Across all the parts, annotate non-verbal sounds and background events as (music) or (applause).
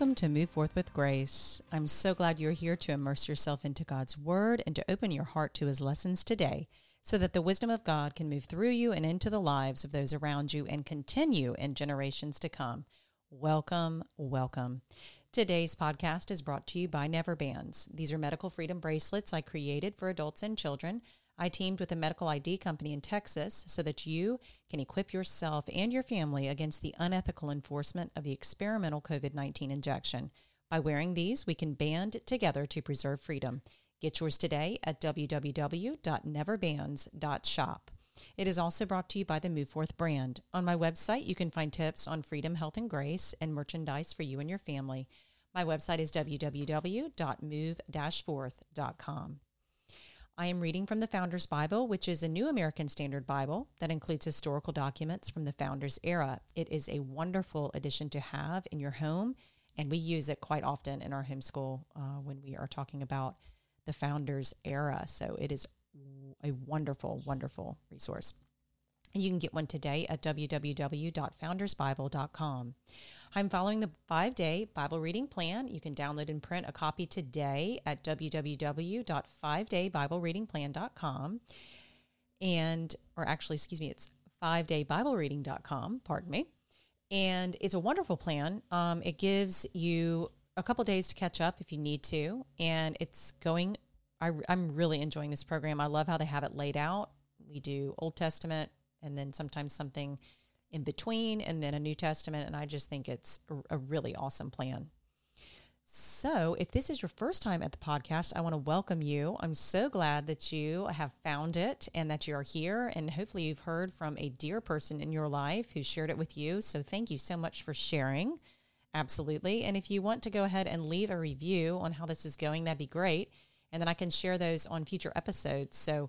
Welcome to Move Forth with Grace. I'm so glad you're here to immerse yourself into God's Word and to open your heart to His lessons today so that the wisdom of God can move through you and into the lives of those around you and continue in generations to come. Welcome, welcome. Today's podcast is brought to you by Never Bands. These are medical freedom bracelets I created for adults and children. I teamed with a medical ID company in Texas so that you can equip yourself and your family against the unethical enforcement of the experimental COVID 19 injection. By wearing these, we can band together to preserve freedom. Get yours today at www.neverbands.shop. It is also brought to you by the Move Forth brand. On my website, you can find tips on freedom, health, and grace and merchandise for you and your family. My website is www.move-forth.com. I am reading from the Founders Bible, which is a New American Standard Bible that includes historical documents from the Founders era. It is a wonderful addition to have in your home, and we use it quite often in our homeschool uh, when we are talking about the Founders era. So it is a wonderful, wonderful resource. And you can get one today at www.foundersbible.com. I'm following the five day Bible reading plan. You can download and print a copy today at www.5daybiblereadingplan.com. And, or actually, excuse me, it's 5daybiblereading.com, pardon me. And it's a wonderful plan. Um, it gives you a couple days to catch up if you need to. And it's going, I, I'm really enjoying this program. I love how they have it laid out. We do Old Testament and then sometimes something in between and then a New Testament. And I just think it's a, really awesome plan. So, if this is your first time at the podcast, I want to welcome you. I'm so glad that you have found it and that you are here. And hopefully, you've heard from a dear person in your life who shared it with you. So, thank you so much for sharing. Absolutely. And if you want to go ahead and leave a review on how this is going, that'd be great. And then I can share those on future episodes. So,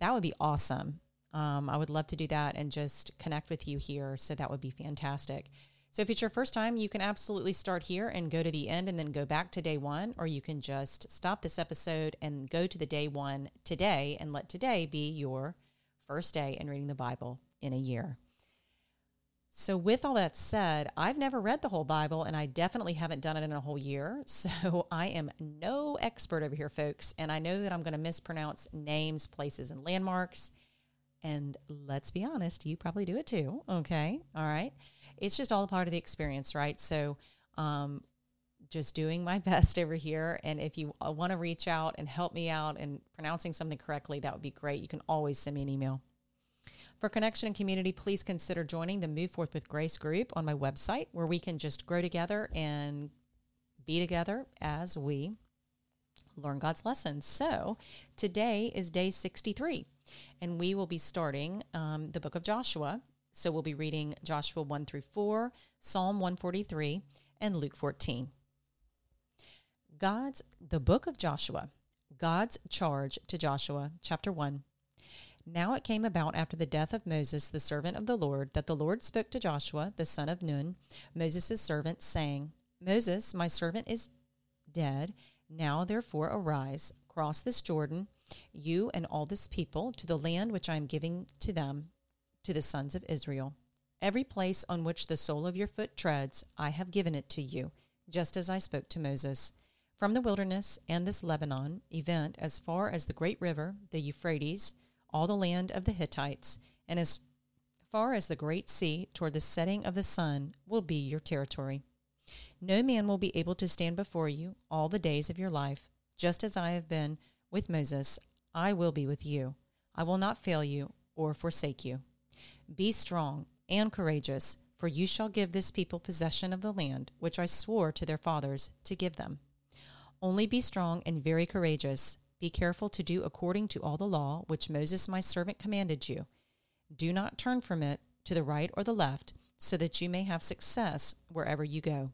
that would be awesome. Um, I would love to do that and just connect with you here. So that would be fantastic. So if it's your first time, you can absolutely start here and go to the end and then go back to day one, or you can just stop this episode and go to the day one today and let today be your first day in reading the Bible in a year. So, with all that said, I've never read the whole Bible and I definitely haven't done it in a whole year. (laughs) So, I am no expert over here, folks. And I know that I'm going to mispronounce names, places, and landmarks. And let's be honest, you probably do it too. Okay. All right. It's just all part of the experience, right? So, um, just doing my (laughs) best over here. And if you uh, want to reach out and help me out and pronouncing something correctly, that would be great. You can always send me an email. For connection and community, please consider joining the Move Forth with Grace group on my website where we can just grow together and be together as we learn God's lessons. So today is day 63 and we will be starting um, the book of Joshua. So we'll be reading Joshua 1 through 4, Psalm 143, and Luke 14. God's, the book of Joshua, God's charge to Joshua, chapter 1. Now it came about after the death of Moses, the servant of the Lord, that the Lord spoke to Joshua, the son of Nun, Moses' servant, saying, Moses, my servant, is dead. Now therefore arise, cross this Jordan you and all this people, to the land which I am giving to them, to the sons of Israel. Every place on which the sole of your foot treads, I have given it to you, just as I spoke to Moses. From the wilderness and this Lebanon event, as far as the great river, the Euphrates, all the land of the Hittites, and as far as the great sea toward the setting of the sun, will be your territory. No man will be able to stand before you all the days of your life, just as I have been with Moses, I will be with you. I will not fail you or forsake you. Be strong and courageous, for you shall give this people possession of the land which I swore to their fathers to give them. Only be strong and very courageous. Be careful to do according to all the law which Moses my servant commanded you. Do not turn from it to the right or the left, so that you may have success wherever you go.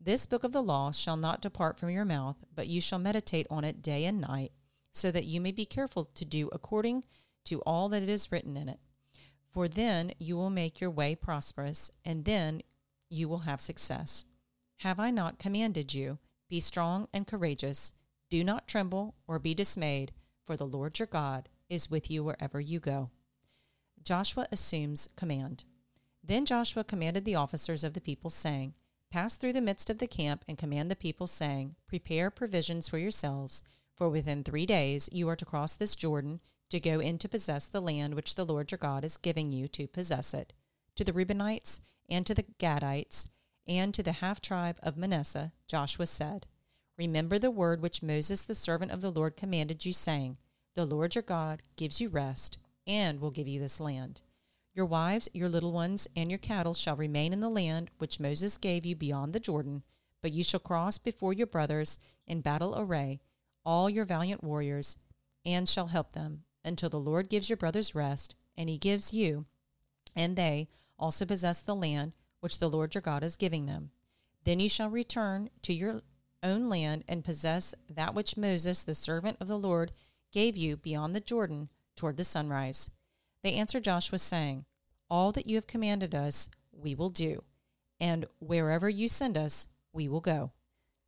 This book of the law shall not depart from your mouth, but you shall meditate on it day and night so that you may be careful to do according to all that is written in it. For then you will make your way prosperous, and then you will have success. Have I not commanded you? Be strong and courageous. Do not tremble or be dismayed, for the Lord your God is with you wherever you go. Joshua assumes command. Then Joshua commanded the officers of the people, saying, Pass through the midst of the camp and command the people, saying, Prepare provisions for yourselves, for within three days you are to cross this Jordan to go in to possess the land which the Lord your God is giving you to possess it. To the Reubenites and to the Gadites and to the half tribe of Manasseh, Joshua said, Remember the word which Moses the servant of the Lord commanded you, saying, The Lord your God gives you rest and will give you this land. Your wives, your little ones, and your cattle shall remain in the land which Moses gave you beyond the Jordan, but you shall cross before your brothers in battle array, all your valiant warriors, and shall help them, until the Lord gives your brothers rest, and he gives you, and they also possess the land which the Lord your God is giving them. Then you shall return to your own land and possess that which Moses, the servant of the Lord, gave you beyond the Jordan toward the sunrise. They answered Joshua, saying, All that you have commanded us, we will do, and wherever you send us, we will go.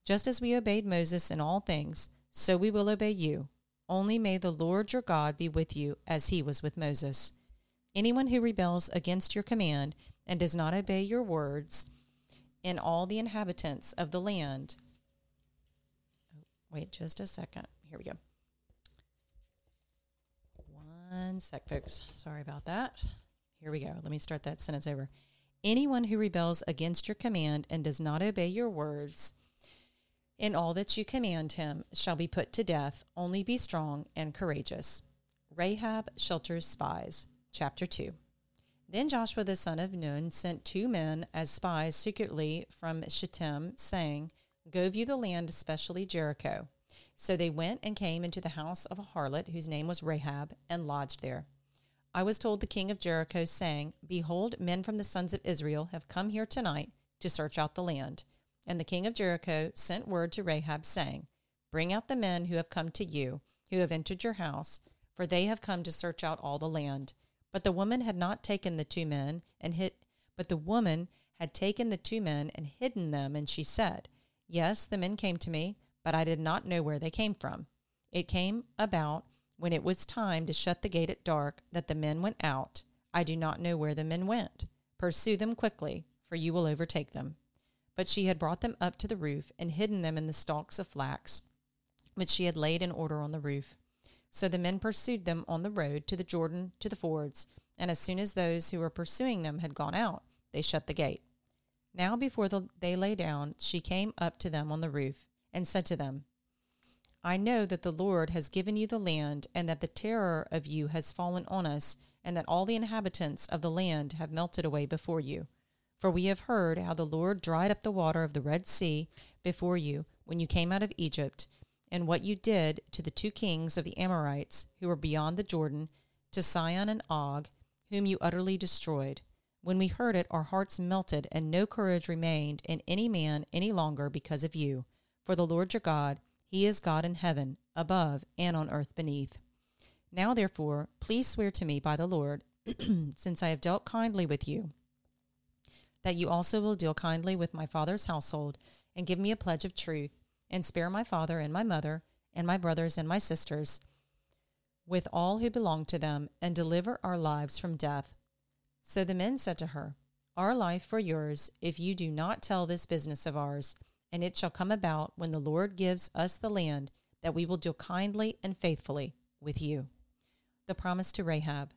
Just as we obeyed Moses in all things, so we will obey you. Only may the Lord your God be with you as he was with Moses. Anyone who rebels against your command and does not obey your words, in all the inhabitants of the land. Oh, wait just a second. Here we go. One sec, folks. Sorry about that. Here we go. Let me start that sentence over. Anyone who rebels against your command and does not obey your words in all that you command him shall be put to death. Only be strong and courageous. Rahab shelters spies. Chapter 2. Then Joshua the son of Nun sent two men as spies secretly from Shittim, saying, Go view the land, especially Jericho. So they went and came into the house of a harlot whose name was Rahab, and lodged there. I was told the king of Jericho, saying, Behold, men from the sons of Israel have come here tonight to search out the land. And the king of Jericho sent word to Rahab, saying, Bring out the men who have come to you, who have entered your house, for they have come to search out all the land. But the woman had not taken the two men and hid but the woman had taken the two men and hidden them, and she said, Yes, the men came to me, but I did not know where they came from. It came about when it was time to shut the gate at dark that the men went out. I do not know where the men went. Pursue them quickly, for you will overtake them. But she had brought them up to the roof and hidden them in the stalks of flax, which she had laid in order on the roof. So the men pursued them on the road to the Jordan to the fords, and as soon as those who were pursuing them had gone out, they shut the gate. Now before the, they lay down, she came up to them on the roof and said to them, I know that the Lord has given you the land, and that the terror of you has fallen on us, and that all the inhabitants of the land have melted away before you. For we have heard how the Lord dried up the water of the Red Sea before you when you came out of Egypt, and what you did to the two kings of the Amorites who were beyond the Jordan, to Sihon and Og, whom you utterly destroyed. When we heard it, our hearts melted, and no courage remained in any man any longer because of you. For the Lord your God, he is God in heaven, above, and on earth beneath. Now, therefore, please swear to me by the Lord, (clears throat) since I have dealt kindly with you, that you also will deal kindly with my father's household, and give me a pledge of truth, and spare my father and my mother, and my brothers and my sisters, with all who belong to them, and deliver our lives from death. So the men said to her, Our life for yours, if you do not tell this business of ours. And it shall come about when the Lord gives us the land that we will deal kindly and faithfully with you. The promise to Rahab.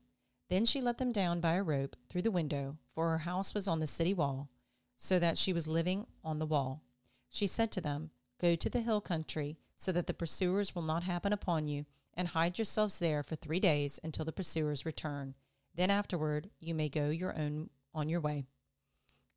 Then she let them down by a rope through the window, for her house was on the city wall, so that she was living on the wall. She said to them, Go to the hill country, so that the pursuers will not happen upon you, and hide yourselves there for three days until the pursuers return. Then afterward you may go your own on your way.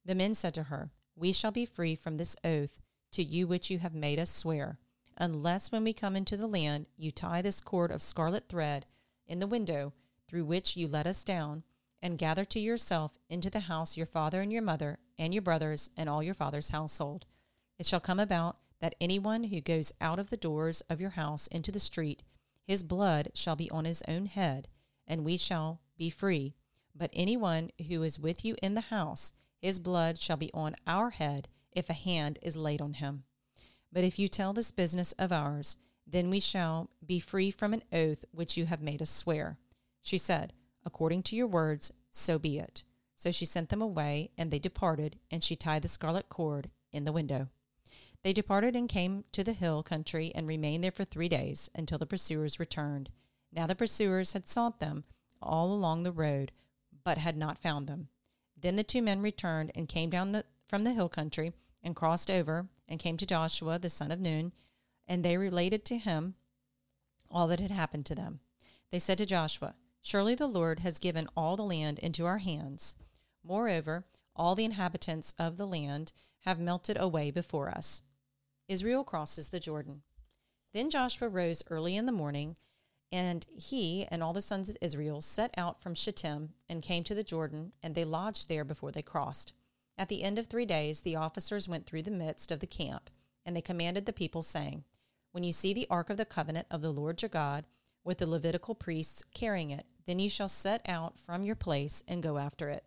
The men said to her, We shall be free from this oath to you which you have made us swear, unless when we come into the land you tie this cord of scarlet thread in the window through which you let us down, and gather to yourself into the house your father and your mother, and your brothers, and all your father's household. It shall come about that anyone who goes out of the doors of your house into the street, his blood shall be on his own head, and we shall be free. But anyone who is with you in the house, his blood shall be on our head, if a hand is laid on him. But if you tell this business of ours, then we shall be free from an oath which you have made us swear. She said, According to your words, so be it. So she sent them away, and they departed, and she tied the scarlet cord in the window. They departed and came to the hill country and remained there for three days until the pursuers returned. Now the pursuers had sought them all along the road, but had not found them. Then the two men returned and came down the, from the hill country and crossed over and came to Joshua the son of Nun, and they related to him all that had happened to them. They said to Joshua, Surely the Lord has given all the land into our hands. Moreover, all the inhabitants of the land have melted away before us. Israel crosses the Jordan. Then Joshua rose early in the morning, and he and all the sons of Israel set out from Shittim and came to the Jordan, and they lodged there before they crossed. At the end of three days, the officers went through the midst of the camp, and they commanded the people, saying, When you see the ark of the covenant of the Lord your God, with the Levitical priests carrying it, then you shall set out from your place and go after it.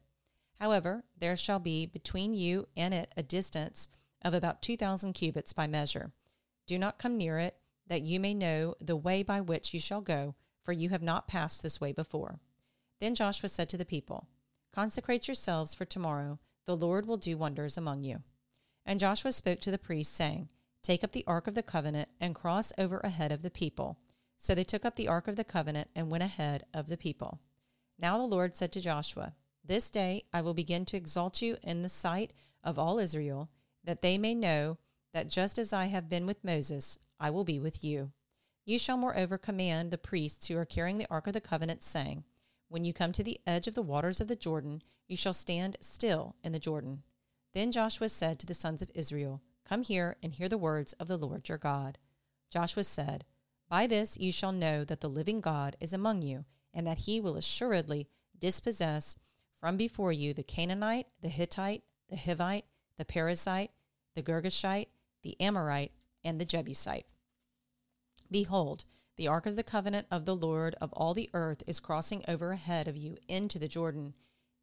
However, there shall be between you and it a distance of about two thousand cubits by measure. Do not come near it, that you may know the way by which you shall go, for you have not passed this way before. Then Joshua said to the people, Consecrate yourselves for tomorrow the Lord will do wonders among you. And Joshua spoke to the priests, saying, Take up the ark of the covenant and cross over ahead of the people. So they took up the ark of the covenant and went ahead of the people. Now the Lord said to Joshua, This day I will begin to exalt you in the sight of all Israel, that they may know that just as I have been with Moses, I will be with you. You shall moreover command the priests who are carrying the ark of the covenant, saying, When you come to the edge of the waters of the Jordan, you shall stand still in the Jordan. Then Joshua said to the sons of Israel, Come here and hear the words of the Lord your God. Joshua said, By this you shall know that the living God is among you, and that he will assuredly dispossess from before you the Canaanite, the Hittite, the Hivite, the Perizzite, the Girgashite, the Amorite, and the Jebusite. Behold, the ark of the covenant of the Lord of all the earth is crossing over ahead of you into the Jordan.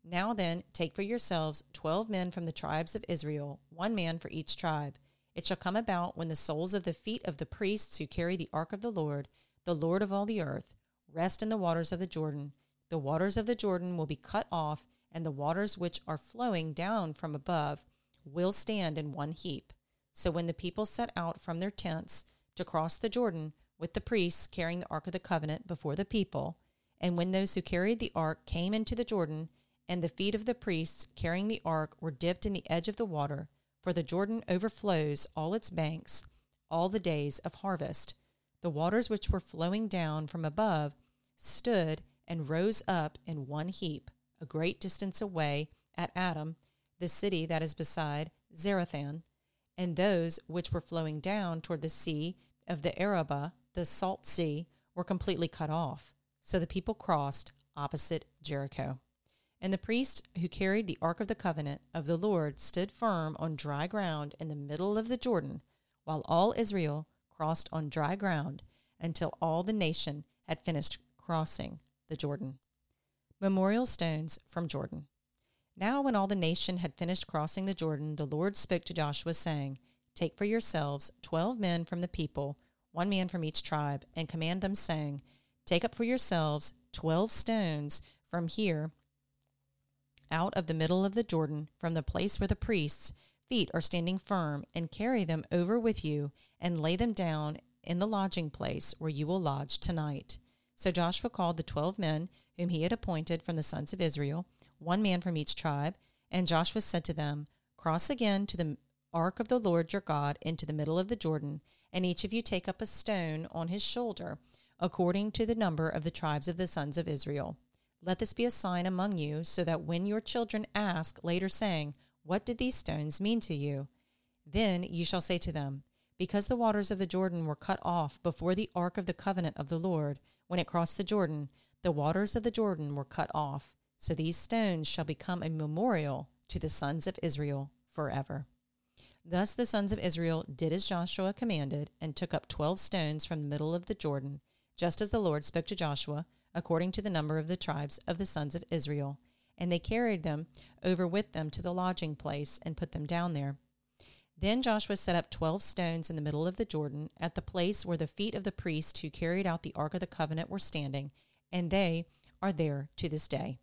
Now then, take for yourselves twelve men from the tribes of Israel, one man for each tribe. It shall come about when the soles of the feet of the priests who carry the ark of the Lord, the Lord of all the earth, rest in the waters of the Jordan. The waters of the Jordan will be cut off, and the waters which are flowing down from above will stand in one heap. So when the people set out from their tents to cross the Jordan, with the priests carrying the ark of the covenant before the people, and when those who carried the ark came into the Jordan, and the feet of the priests carrying the ark were dipped in the edge of the water, for the Jordan overflows all its banks all the days of harvest. The waters which were flowing down from above stood and rose up in one heap, a great distance away at Adam, the city that is beside Zarethan, and those which were flowing down toward the sea of the Arabah, the salt sea, were completely cut off. So the people crossed opposite Jericho. And the priest who carried the Ark of the Covenant of the Lord stood firm on dry ground in the middle of the Jordan, while all Israel crossed on dry ground until all the nation had finished crossing the Jordan. Memorial stones from Jordan. Now, when all the nation had finished crossing the Jordan, the Lord spoke to Joshua, saying, Take for yourselves twelve men from the people, one man from each tribe, and command them, saying, Take up for yourselves twelve stones from here out of the middle of the Jordan, from the place where the priests' feet are standing firm, and carry them over with you, and lay them down in the lodging place where you will lodge tonight. So Joshua called the twelve men whom he had appointed from the sons of Israel, one man from each tribe, and Joshua said to them, Cross again to the ark of the Lord your God into the middle of the Jordan, and each of you take up a stone on his shoulder, according to the number of the tribes of the sons of Israel. Let this be a sign among you, so that when your children ask later, saying, What did these stones mean to you? Then you shall say to them, Because the waters of the Jordan were cut off before the ark of the covenant of the Lord, when it crossed the Jordan, the waters of the Jordan were cut off. So these stones shall become a memorial to the sons of Israel forever. Thus the sons of Israel did as Joshua commanded, and took up twelve stones from the middle of the Jordan, just as the Lord spoke to Joshua according to the number of the tribes of the sons of Israel. And they carried them over with them to the lodging place and put them down there. Then Joshua set up twelve stones in the middle of the Jordan, at the place where the feet of the priests who carried out the ark of the covenant were standing, and they are there to this day.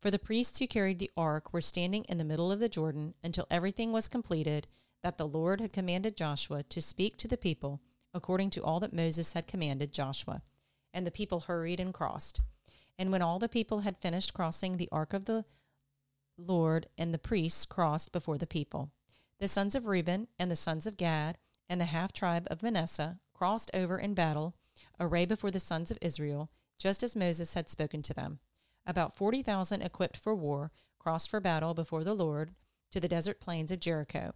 For the priests who carried the ark were standing in the middle of the Jordan until everything was completed that the Lord had commanded Joshua to speak to the people according to all that Moses had commanded Joshua. And the people hurried and crossed. And when all the people had finished crossing the ark of the Lord, and the priests crossed before the people, the sons of Reuben and the sons of Gad and the half tribe of Manasseh crossed over in battle, array before the sons of Israel, just as Moses had spoken to them. About forty thousand equipped for war crossed for battle before the Lord to the desert plains of Jericho.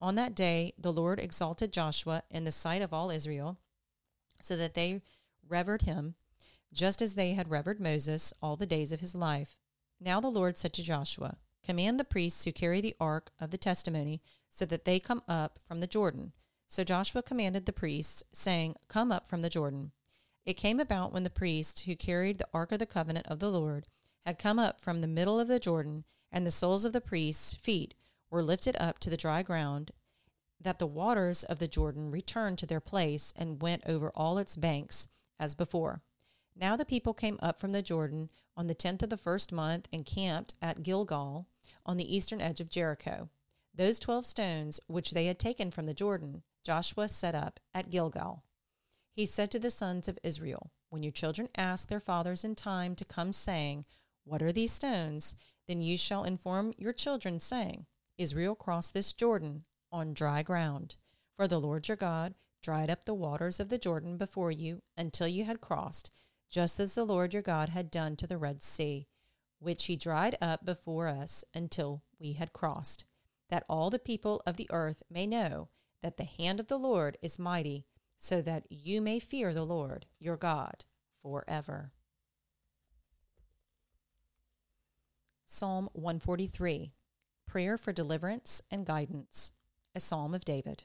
On that day, the Lord exalted Joshua in the sight of all Israel, so that they revered him, just as they had revered Moses all the days of his life. Now the Lord said to Joshua, Command the priests who carry the ark of the testimony, so that they come up from the Jordan. So Joshua commanded the priests, saying, Come up from the Jordan. It came about when the priests who carried the ark of the covenant of the Lord had come up from the middle of the Jordan, and the soles of the priests' feet were lifted up to the dry ground, that the waters of the Jordan returned to their place and went over all its banks as before. Now the people came up from the Jordan on the tenth of the first month and camped at Gilgal on the eastern edge of Jericho. Those twelve stones which they had taken from the Jordan, Joshua set up at Gilgal. He said to the sons of Israel, When your children ask their fathers in time to come, saying, What are these stones? Then you shall inform your children, saying, Israel crossed this Jordan on dry ground. For the Lord your God dried up the waters of the Jordan before you until you had crossed, just as the Lord your God had done to the Red Sea, which he dried up before us until we had crossed, that all the people of the earth may know that the hand of the Lord is mighty, so that you may fear the Lord your God forever. Psalm 143 Prayer for Deliverance and Guidance, a Psalm of David.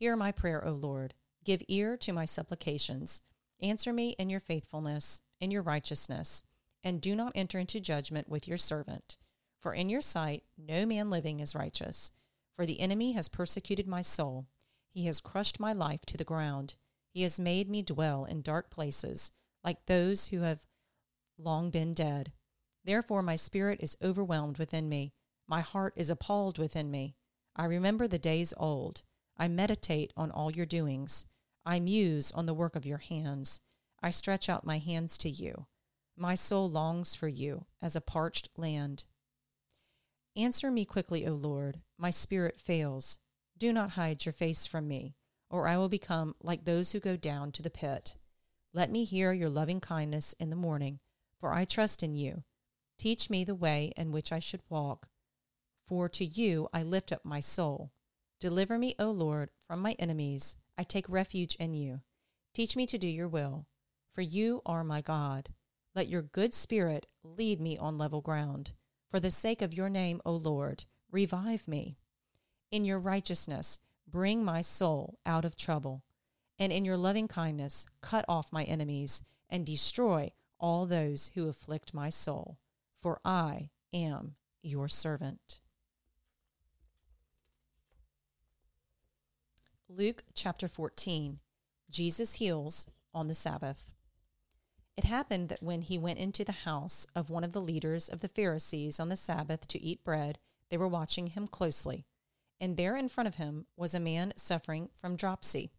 Hear my prayer, O Lord. Give ear to my supplications. Answer me in your faithfulness, in your righteousness, and do not enter into judgment with your servant. For in your sight no man living is righteous. For the enemy has persecuted my soul. He has crushed my life to the ground. He has made me dwell in dark places, like those who have long been dead. Therefore, my spirit is overwhelmed within me. My heart is appalled within me. I remember the days old. I meditate on all your doings. I muse on the work of your hands. I stretch out my hands to you. My soul longs for you as a parched land. Answer me quickly, O Lord. My spirit fails. Do not hide your face from me, or I will become like those who go down to the pit. Let me hear your loving kindness in the morning, for I trust in you. Teach me the way in which I should walk. For to you I lift up my soul. Deliver me, O Lord, from my enemies. I take refuge in you. Teach me to do your will, for you are my God. Let your good spirit lead me on level ground. For the sake of your name, O Lord, revive me. In your righteousness, bring my soul out of trouble. And in your loving kindness, cut off my enemies and destroy all those who afflict my soul for I am your servant. Luke chapter 14 Jesus heals on the Sabbath. It happened that when he went into the house of one of the leaders of the Pharisees on the Sabbath to eat bread, they were watching him closely. And there in front of him was a man suffering from dropsy.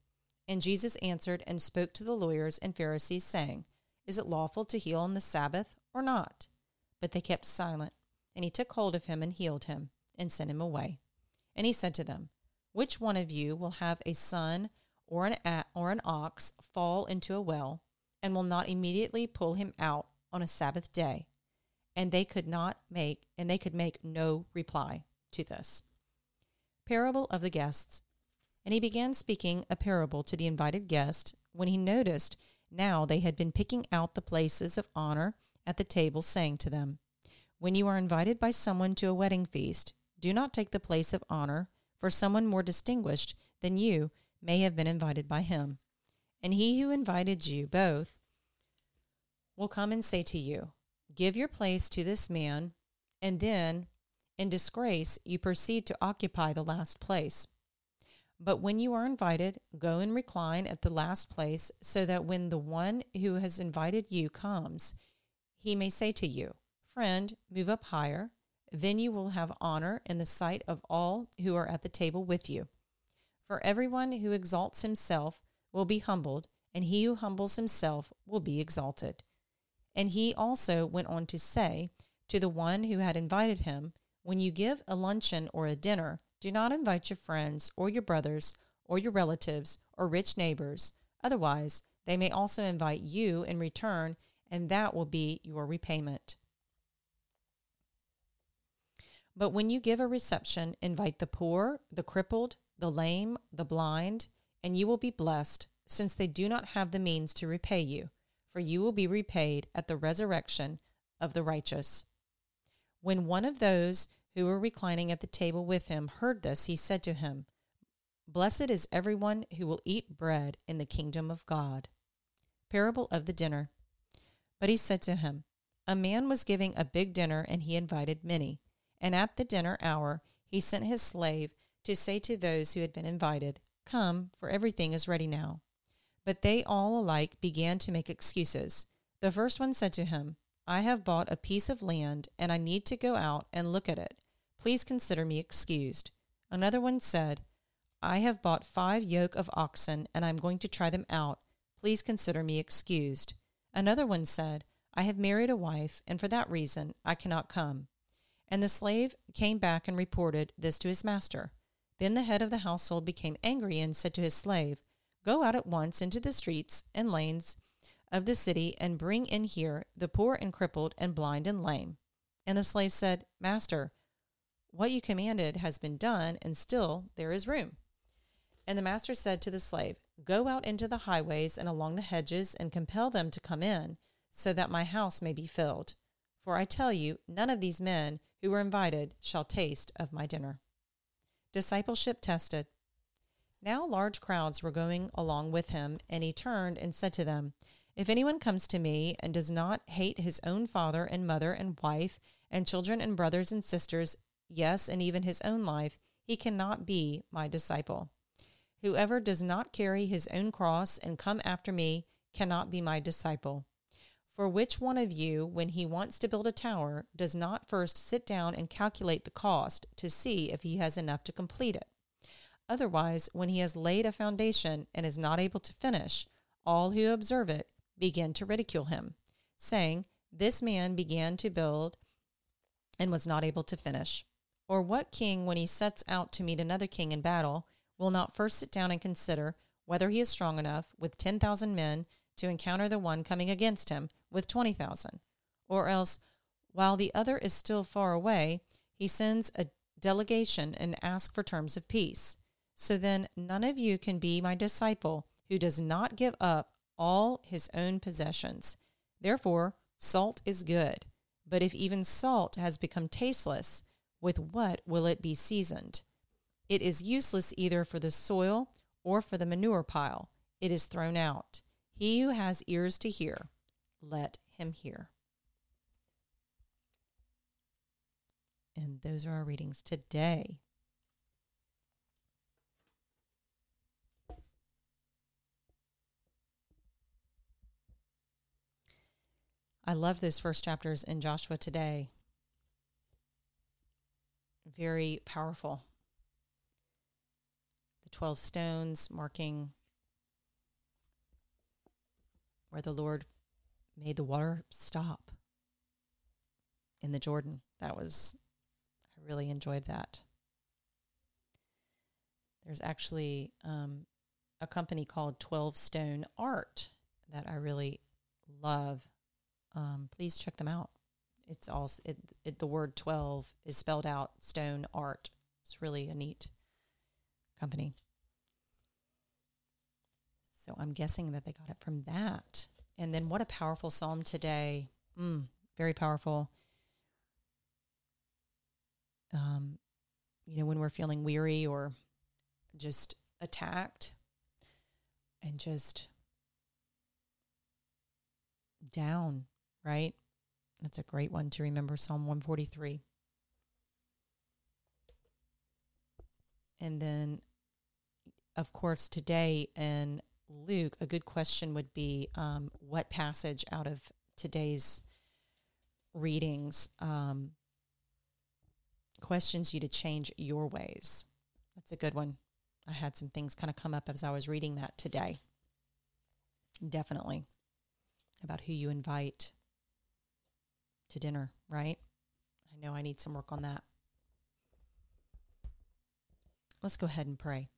And Jesus answered and spoke to the lawyers and Pharisees, saying, Is it lawful to heal on the Sabbath or not? But they kept silent. And he took hold of him and healed him, and sent him away. And he said to them, Which one of you will have a son or an a- or an ox fall into a well, and will not immediately pull him out on a Sabbath day? And they could not make and they could make no reply to this. Parable of the guests. And he began speaking a parable to the invited guest when he noticed now they had been picking out the places of honor at the table, saying to them, When you are invited by someone to a wedding feast, do not take the place of honor, for someone more distinguished than you may have been invited by him. And he who invited you both will come and say to you, Give your place to this man, and then, in disgrace, you proceed to occupy the last place. But when you are invited, go and recline at the last place, so that when the one who has invited you comes, he may say to you, Friend, move up higher. Then you will have honor in the sight of all who are at the table with you. For everyone who exalts himself will be humbled, and he who humbles himself will be exalted. And he also went on to say to the one who had invited him, When you give a luncheon or a dinner, do not invite your friends or your brothers or your relatives or rich neighbors. Otherwise, they may also invite you in return, and that will be your repayment. But when you give a reception, invite the poor, the crippled, the lame, the blind, and you will be blessed, since they do not have the means to repay you, for you will be repaid at the resurrection of the righteous. When one of those who were reclining at the table with him heard this, he said to him, Blessed is everyone who will eat bread in the kingdom of God. Parable of the dinner. But he said to him, A man was giving a big dinner, and he invited many. And at the dinner hour, he sent his slave to say to those who had been invited, Come, for everything is ready now. But they all alike began to make excuses. The first one said to him, I have bought a piece of land, and I need to go out and look at it. Please consider me excused. Another one said, I have bought five yoke of oxen, and I am going to try them out. Please consider me excused. Another one said, I have married a wife, and for that reason I cannot come. And the slave came back and reported this to his master. Then the head of the household became angry and said to his slave, Go out at once into the streets and lanes of the city and bring in here the poor and crippled and blind and lame. And the slave said, Master, what you commanded has been done, and still there is room. And the master said to the slave, Go out into the highways and along the hedges and compel them to come in, so that my house may be filled. For I tell you, none of these men who were invited shall taste of my dinner. Discipleship tested. Now large crowds were going along with him, and he turned and said to them, If anyone comes to me and does not hate his own father and mother and wife and children and brothers and sisters, yes, and even his own life, he cannot be my disciple. Whoever does not carry his own cross and come after me cannot be my disciple. For which one of you, when he wants to build a tower, does not first sit down and calculate the cost to see if he has enough to complete it? Otherwise, when he has laid a foundation and is not able to finish, all who observe it begin to ridicule him, saying, This man began to build and was not able to finish. Or what king, when he sets out to meet another king in battle, will not first sit down and consider whether he is strong enough with 10,000 men to encounter the one coming against him with 20,000. Or else, while the other is still far away, he sends a delegation and asks for terms of peace. So then, none of you can be my disciple who does not give up all his own possessions. Therefore, salt is good. But if even salt has become tasteless, with what will it be seasoned? It is useless either for the soil or for the manure pile. It is thrown out. He who has ears to hear, let him hear. And those are our readings today. I love those first chapters in Joshua today. Very powerful. The 12 stones marking where the Lord made the water stop in the Jordan. That was, I really enjoyed that. There's actually um, a company called 12 Stone Art that I really love. Um, please check them out. It's all it, it, the word 12 is spelled out stone art. It's really a neat company. I'm guessing that they got it from that. And then what a powerful psalm today. Mm, very powerful. Um, you know, when we're feeling weary or just attacked and just down, right? That's a great one to remember Psalm 143. And then, of course, today in Luke, a good question would be um, what passage out of today's readings um, questions you to change your ways. That's a good one. I had some things kind of come up as I was reading that today. Definitely about who you invite to dinner, right? I know I need some work on that. Let's go ahead and pray.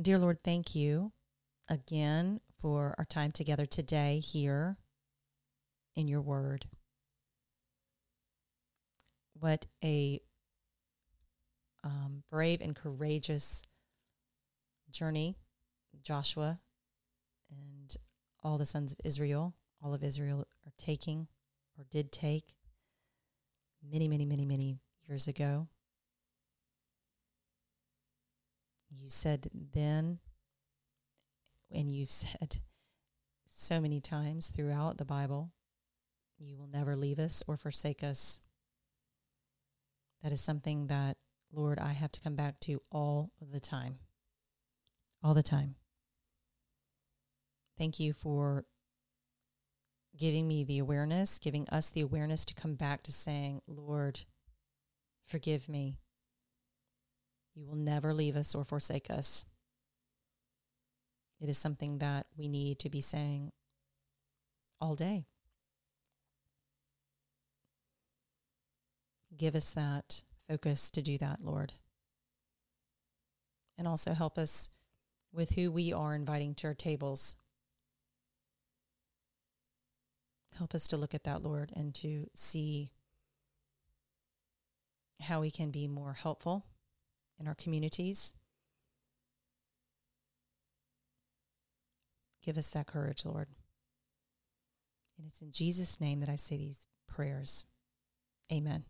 Dear Lord, thank you again for our time together today here in your word. What a um, brave and courageous journey Joshua and all the sons of Israel, all of Israel are taking or did take many, many, many, many years ago. You said then, and you've (laughs) said so many times throughout the Bible, you will never leave us or forsake us. That is something that, Lord, I have to come back to all the time. All the time. Thank you for giving me the awareness, giving us the awareness to come back to saying, Lord, forgive me. You will never leave us or forsake us. It is something that we need to be saying all day. Give us that focus to do that, Lord. And also help us with who we are inviting to our tables. Help us to look at that, Lord, and to see how we can be more helpful in our communities. Give us that courage, Lord. And it's in Jesus' name that I say these prayers. Amen.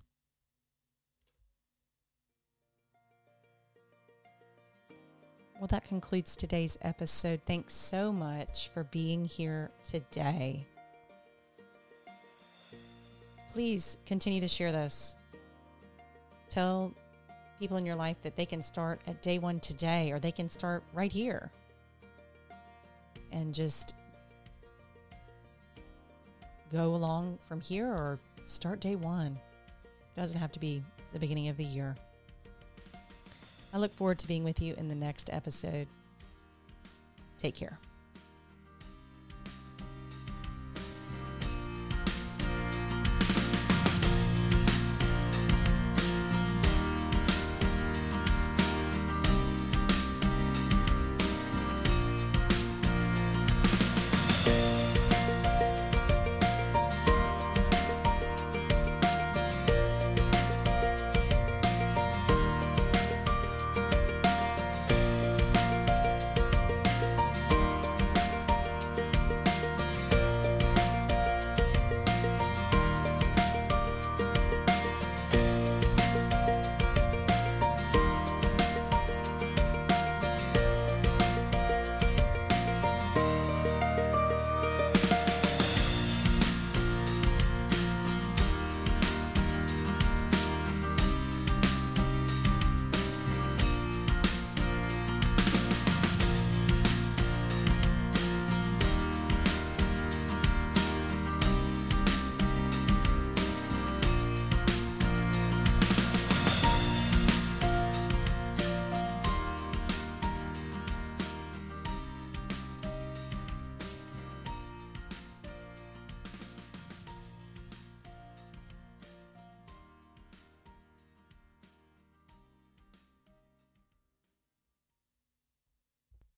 Well, that concludes today's episode. Thanks so much for being here today. Please continue to share this. Tell people in your life that they can start at day one today or they can start right here and just go along from here or start day one. Doesn't have to be the beginning of the year. I look forward to being with you in the next episode. Take care.